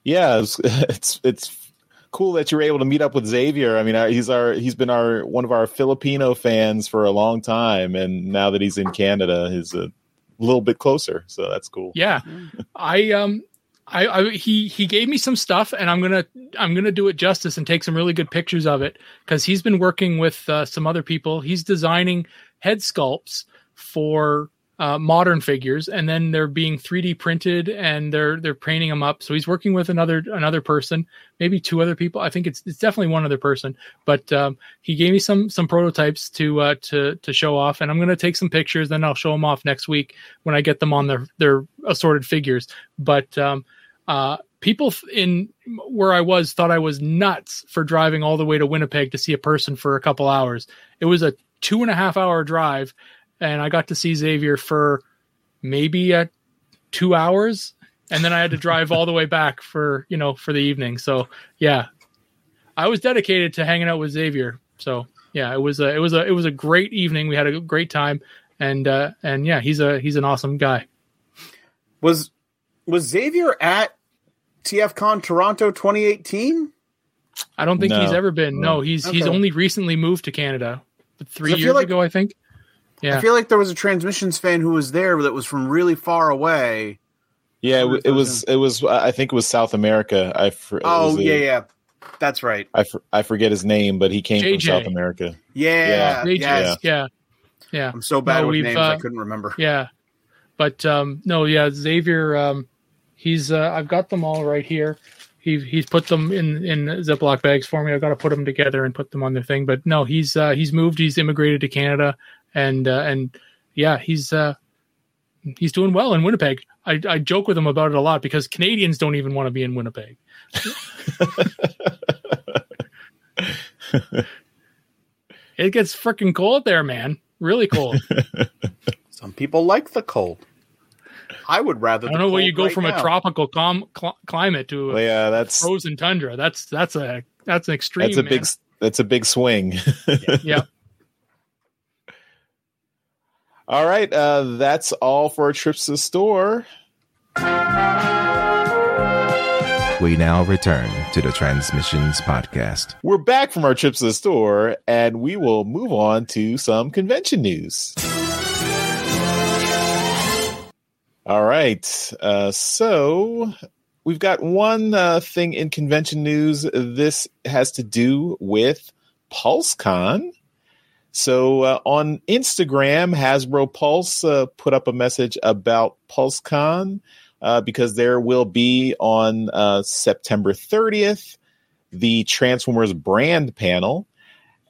Yeah, it's, <laughs> it's it's cool that you were able to meet up with Xavier. I mean, he's our he's been our one of our Filipino fans for a long time, and now that he's in Canada, he's a little bit closer. So that's cool. Yeah, <laughs> I um, I, I he he gave me some stuff, and I'm gonna I'm gonna do it justice and take some really good pictures of it because he's been working with uh, some other people. He's designing head sculpts for uh, modern figures, and then they're being 3D printed, and they're they're painting them up. So he's working with another another person, maybe two other people. I think it's it's definitely one other person, but um, he gave me some some prototypes to uh, to to show off, and I'm going to take some pictures. Then I'll show them off next week when I get them on their their assorted figures. But um, uh, people in where I was thought I was nuts for driving all the way to Winnipeg to see a person for a couple hours. It was a two and a half hour drive, and I got to see Xavier for maybe uh, two hours, and then I had to drive all the way back for you know for the evening. So yeah, I was dedicated to hanging out with Xavier. So yeah, it was a it was a it was a great evening. We had a great time, and uh, and yeah, he's a he's an awesome guy. Was was Xavier at TFCon Toronto 2018? I don't think No. he's ever been. No, No. he's he's only recently moved to Canada, three years like- ago, I think. Yeah, I feel like there was a transmissions fan who was there that was from really far away. Yeah, it, it was it was I think it was South America. I for, it Oh was a- yeah, yeah, that's right. I, for, I forget his name, but he came from South America. Yeah, Rage- yes. yeah, yeah, I'm so bad No, with we've, names, I uh, couldn't remember. yeah. But um, no, yeah, Xavier. Um, he's uh, I've got them all right here. He he's put them in in Ziploc bags for me. I've got to put them together and put them on the thing. But no, he's uh, he's moved. He's immigrated to Canada, and uh, and yeah, he's uh, he's doing well in Winnipeg. I, I joke with him about it a lot because Canadians don't even want to be in Winnipeg. <laughs> it gets freaking cold there, man. Really cold. <laughs> Some people like the cold. I would rather. I don't know where you go right from now. a tropical com- cl- climate to Well, yeah, that's frozen tundra. That's that's a that's an extreme. that's a man. big that's a big swing. yeah. <laughs> all right, uh, that's all for our trips to the store. We now return to the Transmissions Podcast. We're back from our trips to the store, and we will move on to some convention news. All right. Uh, so we've got one uh, thing in convention news. This has to do with PulseCon. So uh, on Instagram, Hasbro Pulse uh, put up a message about PulseCon uh, because there will be on uh, September 30th the Transformers brand panel,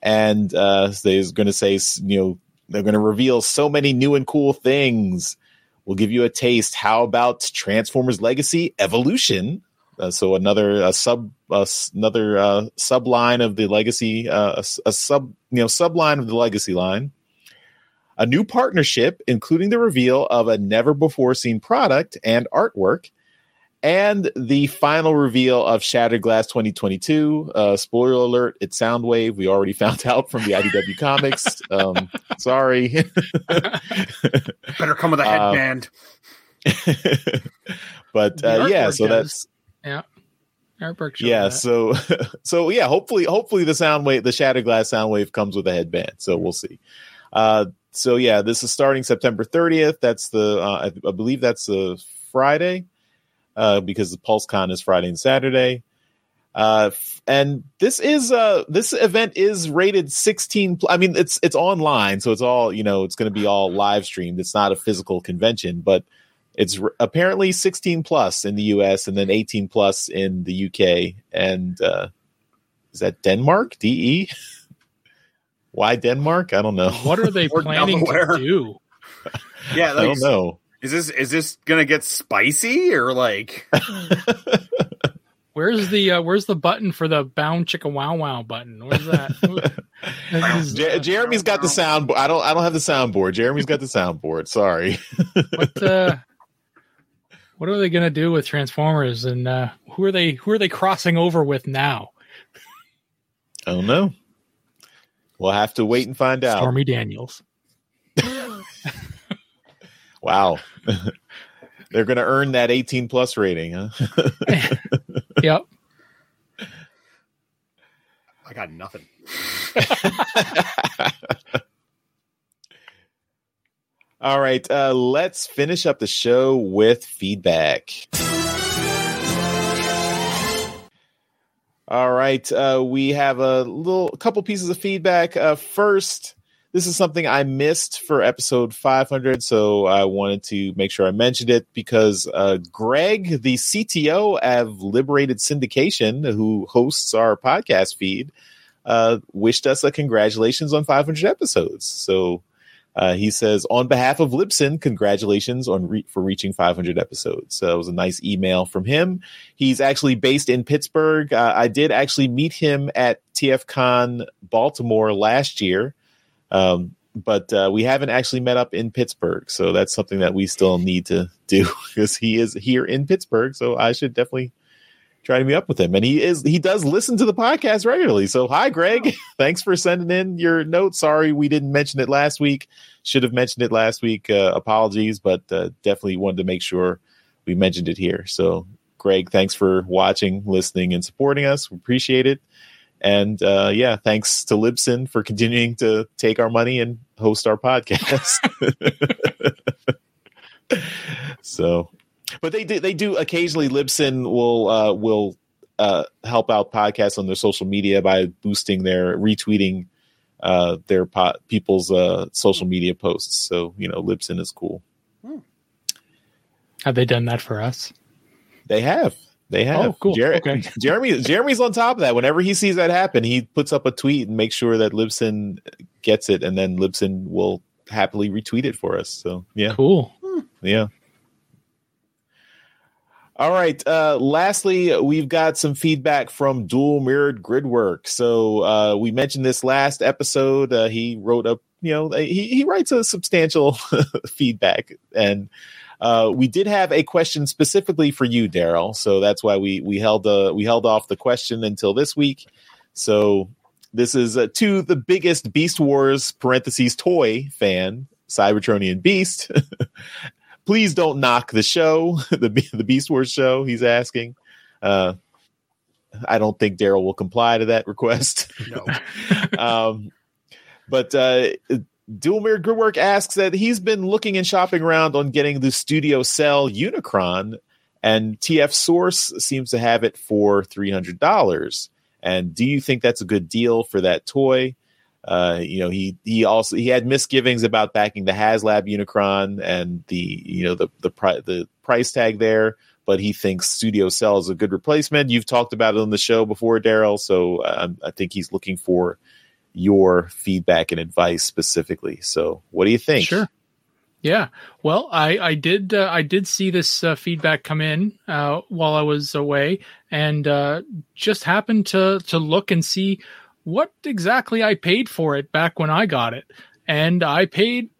and uh, they're going to say, you know, they're going to reveal so many new and cool things. We'll give you a taste. How about Transformers Legacy Evolution? Uh, so another a sub uh, another uh, sub line of the legacy uh, a, a sub you know sub line of the legacy line a new partnership including the reveal of a never before seen product and artwork and the final reveal of Shattered Glass 2022. Uh, spoiler alert: it's Soundwave. We already <laughs> found out from the IDW comics. Um, sorry. Better come with a Uh, <laughs> headband. <laughs> but uh, yeah, so does. that's Yeah. Artwork yeah. that. So <laughs> so yeah. Hopefully, hopefully the Soundwave the Shattered Glass Soundwave comes with a headband. So we'll see. Uh, so yeah, this is starting September 30th. That's the uh, I, I believe that's a Friday uh, because the PulseCon is Friday and Saturday. Uh, and this is uh this event is rated 16 pl- i mean it's it's online so it's all you know it's going to be all live streamed it's not a physical convention but it's r- apparently 16 plus in the us and then 18 plus in the uk and uh is that denmark de <laughs> why denmark i don't know what are they <laughs> planning Delaware. to do? <laughs> Yeah, i don't know is this is this gonna get spicy or like? Where's the uh, where's the button for the bound chicken wow wow button? Where's that? This is, Je- jeremy's got the soundboard i don't i don't have the soundboard jeremy's got the soundboard sorry what uh, what are they gonna do with Transformers and uh, who are they who are they crossing over with now? i don't know we'll have to wait and find out Stormy Daniels. <laughs> Wow. <laughs> They're going to earn that 18 plus rating, huh? <laughs> Yep. I got nothing. All right. Uh, let's finish up the show with feedback. All right. Uh, we have a little a couple pieces of feedback. Uh, first, this is something I missed for episode 500, so I wanted to make sure I mentioned it because uh, Greg, the CTO of Liberated Syndication, who hosts our podcast feed, uh, wished us a congratulations on 500 episodes. So uh, he says, on behalf of Libsyn, congratulations on re- for reaching 500 episodes. So it was a nice email from him. He's actually based in Pittsburgh. Uh, I did actually meet him at TFCon Baltimore last year. Um, but uh, we haven't actually met up in Pittsburgh, so that's something that we still need to do <laughs> because he is here in Pittsburgh. So I should definitely try to meet up with him, and he is he does listen to the podcast regularly. So hi, Greg, <laughs> thanks for sending in your note. Sorry we didn't mention it last week. Should have mentioned it last week. Uh, apologies, but uh, definitely wanted to make sure we mentioned it here. So Greg, thanks for watching, listening, and supporting us. We appreciate it. And uh, yeah, thanks to Libsyn for continuing to take our money and host our podcast. <laughs> <laughs> so, but they do they do occasionally. Libsyn will uh, will uh, help out podcasts on their social media by boosting their retweeting uh, their po- people's uh, social media posts. So you know, Libsyn is cool. Have they done that for us? They have. They have. Oh, cool. Jer- Okay. <laughs> Jeremy Jeremy's on top of that. Whenever he sees that happen, he puts up a tweet and makes sure that Libsyn gets it, and then Libsyn will happily retweet it for us. So yeah, Cool. yeah. All right. Uh, lastly, we've got some feedback from Dual Mirrored Gridwork. So uh, we mentioned this last episode. Uh, he wrote up, you know, he, he writes a substantial <laughs> feedback, and uh, we did have a question specifically for you, Daryl. So that's why we we held uh, we held off the question until this week. So this is uh, to the biggest Beast Wars parentheses toy fan, Cybertronian Beast. <laughs> Please don't knock the show, <laughs> the the Beast Wars show. He's asking. Uh, I don't think Daryl will comply to that request. No. <laughs> um, but uh, Dual Mirrored Gridwork asks that he's been looking and shopping around on getting the Studio Cell Unicron, and TF Source seems to have it for three hundred dollars. And do you think that's a good deal for that toy? Uh, you know, he he also he had misgivings about backing the HasLab Unicron and the you know the the pri- the price tag there, but he thinks Studio Cell is a good replacement. You've talked about it on the show before, Daryl, so um, I think he's looking for your feedback and advice specifically. So, what do you think? Sure. Yeah. Well, I I did uh, I did see this uh, feedback come in uh, while I was away, and uh, just happened to to look and see what exactly I paid for it back when I got it, and I paid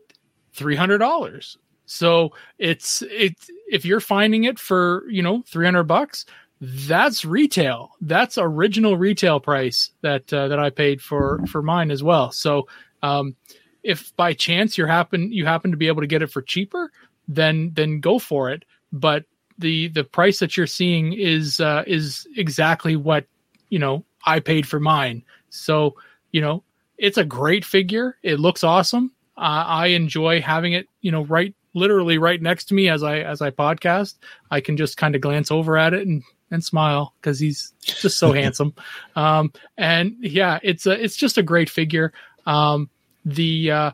three hundred dollars. So it's it's if you're finding it for you know three hundred bucks, that's retail. That's original retail price that uh, that I paid for for mine as well. So um, if by chance you happen you happen to be able to get it for cheaper, then then go for it. But the the price that you're seeing is uh, is exactly what you know I paid for mine. So you know it's a great figure. It looks awesome. Uh, I enjoy having it you know right literally right next to me as I as I podcast. I can just kind of glance over at it and and smile because he's just so <laughs> handsome. Um, and yeah, it's a it's just a great figure. Um, the uh,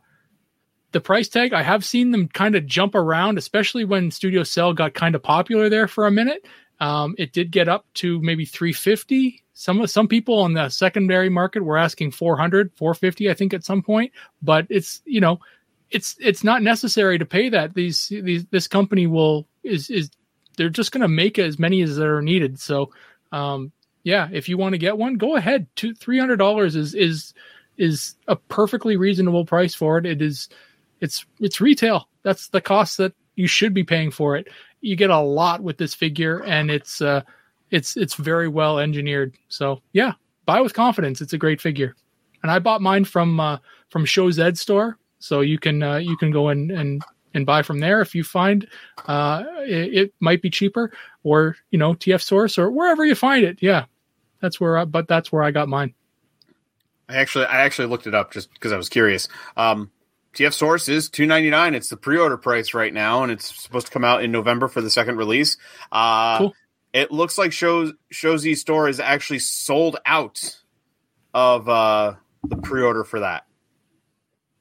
the price tag I have seen them kind of jump around, especially when Studio Cell got kind of popular there for a minute. Um, it did get up to maybe 350. Some some people on the secondary market were asking 400, 450, I think at some point. But it's you know, it's it's not necessary to pay that. These these this company will is is they're just going to make as many as that are needed. So um, yeah, if you want to get one, go ahead. Two three hundred dollars is is is a perfectly reasonable price for it. It is it's it's retail. That's the cost that you should be paying for it. You get a lot with this figure, and it's uh, it's it's very well engineered. So yeah, buy with confidence. It's a great figure, and I bought mine from uh, from Show Z store, so you can uh, you can go and and and buy from there if you find uh, it, it, might be cheaper, or you know TF Source or wherever you find it. Yeah, that's where. I, but that's where I got mine. I actually I actually looked it up just because I was curious. Um, TF Source is two ninety nine. It's the pre order price right now, and it's supposed to come out in November for the second release. Uh, cool. It looks like shows ShowZ store is actually sold out of uh, the pre order for that.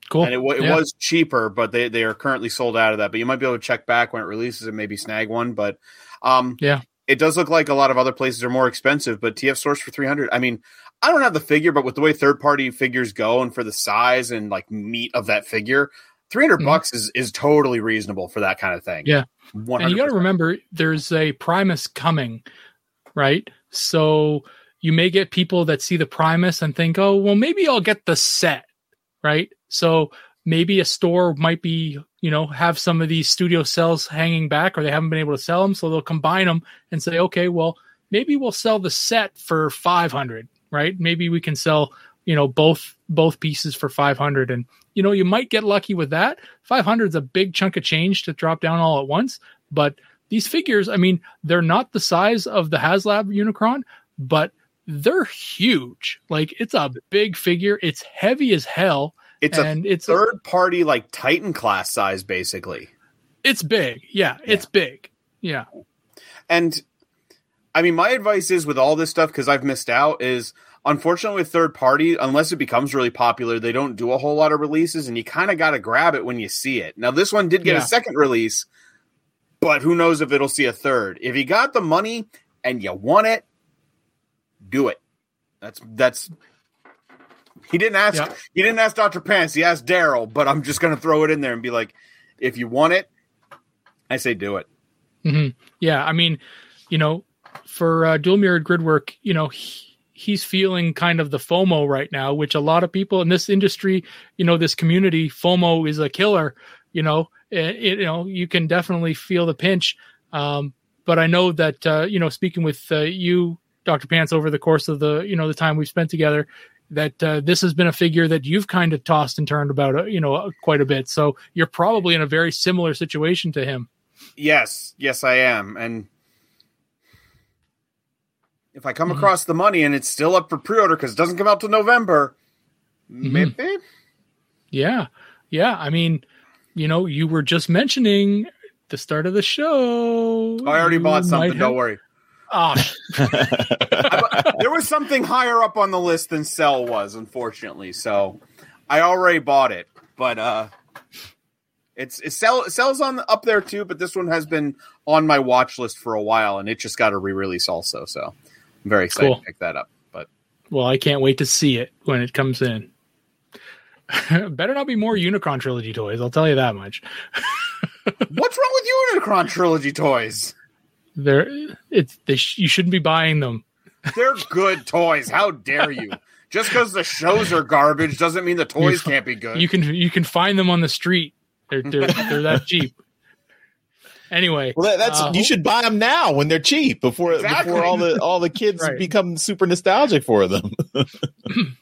Cool. And it, it yeah. was cheaper, but they, they are currently sold out of that. But you might be able to check back when it releases and maybe snag one. But um, yeah, it does look like a lot of other places are more expensive. But TF Source for three hundred. I mean, I don't have the figure, but with the way third party figures go and for the size and like meat of that figure, 300 mm-hmm. bucks is is totally reasonable for that kind of thing. Yeah. 100%. And you got to remember there's a Primus coming, right? So you may get people that see the Primus and think, "Oh, well maybe I'll get the set." Right? So maybe a store might be, you know, have some of these studio cells hanging back or they haven't been able to sell them, so they'll combine them and say, "Okay, well, maybe we'll sell the set for 500." Right? Maybe we can sell, you know, both both pieces for 500 and you know, you might get lucky with that. 500 is a big chunk of change to drop down all at once, but these figures, I mean, they're not the size of the HasLab Unicron, but they're huge. Like it's a big figure. It's heavy as hell. It's and a it's third a, party like Titan class size, basically. It's big. Yeah, yeah, it's big. Yeah. And I mean, my advice is with all this stuff because I've missed out is unfortunately with third party, unless it becomes really popular, they don't do a whole lot of releases, and you kind of got to grab it when you see it. Now, this one did get yeah. a second release, but who knows if it'll see a third? If you got the money and you want it, do it. That's that's. He didn't ask. Yeah. He didn't ask Doctor Pants. He asked Daryl. But I'm just going to throw it in there and be like, if you want it, I say do it. Mm-hmm. Yeah, I mean, you know, for uh, dual mirrored grid work, you know, he, he's feeling kind of the FOMO right now, which a lot of people in this industry, you know, this community, FOMO is a killer. You know, it, it, you know, you can definitely feel the pinch. Um, but I know that uh, you know, speaking with uh, you, Doctor Pants, over the course of the you know the time we've spent together, that uh, this has been a figure that you've kind of tossed and turned about, uh, you know, uh, quite a bit. So you're probably in a very similar situation to him. Yes, yes, I am, and if I come mm-hmm. across the money and it's still up for pre-order because it doesn't come out till November, mm-hmm. maybe. Yeah. yeah. I mean, you know, you were just mentioning the start of the show. I already you bought something. have- Don't worry. Oh, <laughs> <laughs> I there was something higher up on the list than Cell was, unfortunately. So I already bought it, but uh, it's it sell sells on up there too. But this one has been on my watch list for a while, and it just got a re-release also. So I'm very excited Cool. to pick that up. But well, I can't wait to see it when it comes in. <laughs> Better not be more Unicron trilogy toys. I'll tell you that much. <laughs> what's wrong with Unicron trilogy toys? They're it's they sh- you shouldn't be buying them. They're good toys. How dare you? Just because the shows are garbage doesn't mean the toys can't be good. You can you can find them on the street. They're they're, they're that cheap. Anyway, Well, that, that's uh, you should buy them now when they're cheap before Exactly. before all the all the kids <laughs> Right. become super nostalgic for them. <laughs> <clears throat>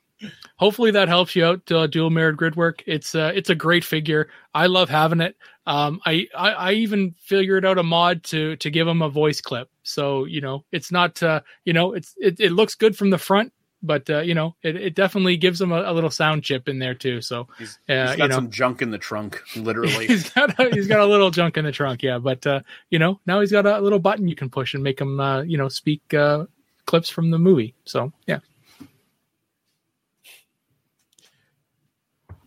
hopefully that helps you out. Uh, dual mirrored grid work. It's uh, it's a great figure. I love having it. Um, I, I I even figured out a mod to to give him a voice clip. So you know, it's not uh, you know, it's it, it looks good from the front, but uh, you know, it, it definitely gives him a, a little sound chip in there too. So He's, uh, he's you got know, some junk in the trunk, <laughs> literally. he's got a, he's got a little junk in the trunk, yeah. But uh, you know, now he's got a little button you can push and make him uh, you know speak uh, clips from the movie. So yeah,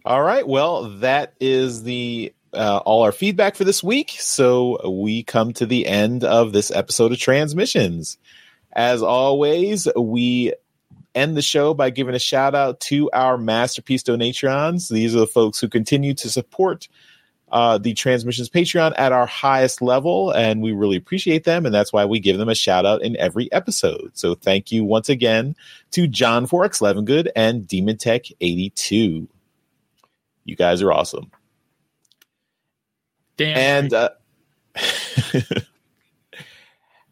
All right. Well, that is the uh, all our feedback for this week. So we come to the end of this episode of Transmissions. As always, we end the show by giving a shout out to our masterpiece Donatreons. These are the folks who continue to support uh, the Transmissions Patreon at our highest level, and we really appreciate them. And that's why we give them a shout out in every episode. So thank you once again to John Forex Levengood and Demon Tech 82. You guys are awesome. damn. And uh, <laughs>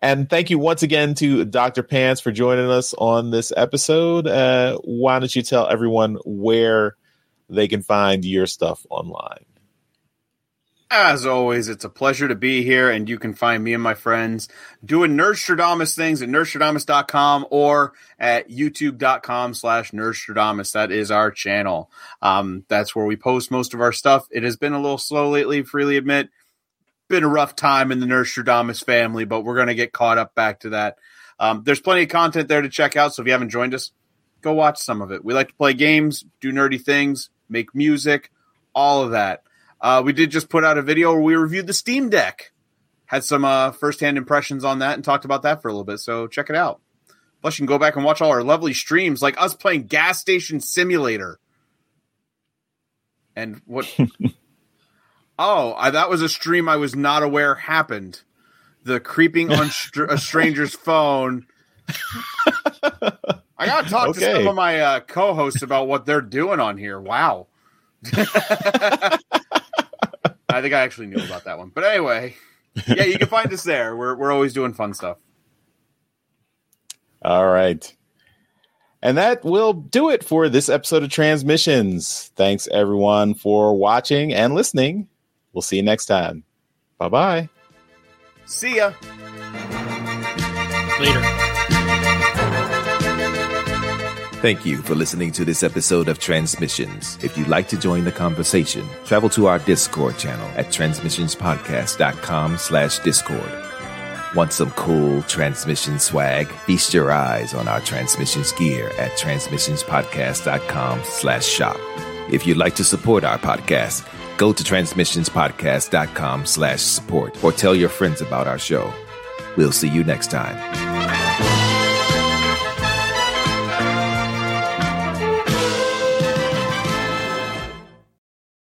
and thank you once again to Dr. Pants for joining us on this episode. Uh, why don't you tell everyone where they can find your stuff online? As always, it's a pleasure to be here, and you can find me and my friends doing Nerdstrodamus things at nerdstrodamus.com or at youtube.com slash nerdstrodamus. That is our channel. Um, that's where we post most of our stuff. It has been a little slow lately, freely admit. Been a rough time in the Nerdstrodamus family, but we're going to get caught up back to that. Um, there's plenty of content there to check out, so if you haven't joined us, go watch some of it. We like to play games, do nerdy things, make music, all of that. Uh, we did just put out a video where we reviewed the Steam Deck. Had some uh, firsthand impressions on that and talked about that for a little bit. So check it out. Plus, you can go back and watch all our lovely streams, like us playing Gas Station Simulator. And what? <laughs> oh, I, that was a stream I was not aware happened. The creeping on <laughs> str- a stranger's phone. I gotta talk to some of my uh, co-hosts about what they're doing on here. Wow. <laughs> I think I actually knew about that one. But anyway, yeah, you can find us there. We're we're always doing fun stuff. All right. And that will do it for this episode of Transmissions. Thanks everyone for watching and listening. We'll see you next time. Bye bye. See ya. later. Thank you for listening to this episode of Transmissions. If you'd like to join the conversation, travel to our Discord channel at transmissionspodcast.com slash Discord. Want some cool transmission swag? Feast your eyes on our transmissions gear at transmissionspodcast.com slash shop. If you'd like to support our podcast, go to transmissionspodcast.com slash support or tell your friends about our show. We'll see you next time.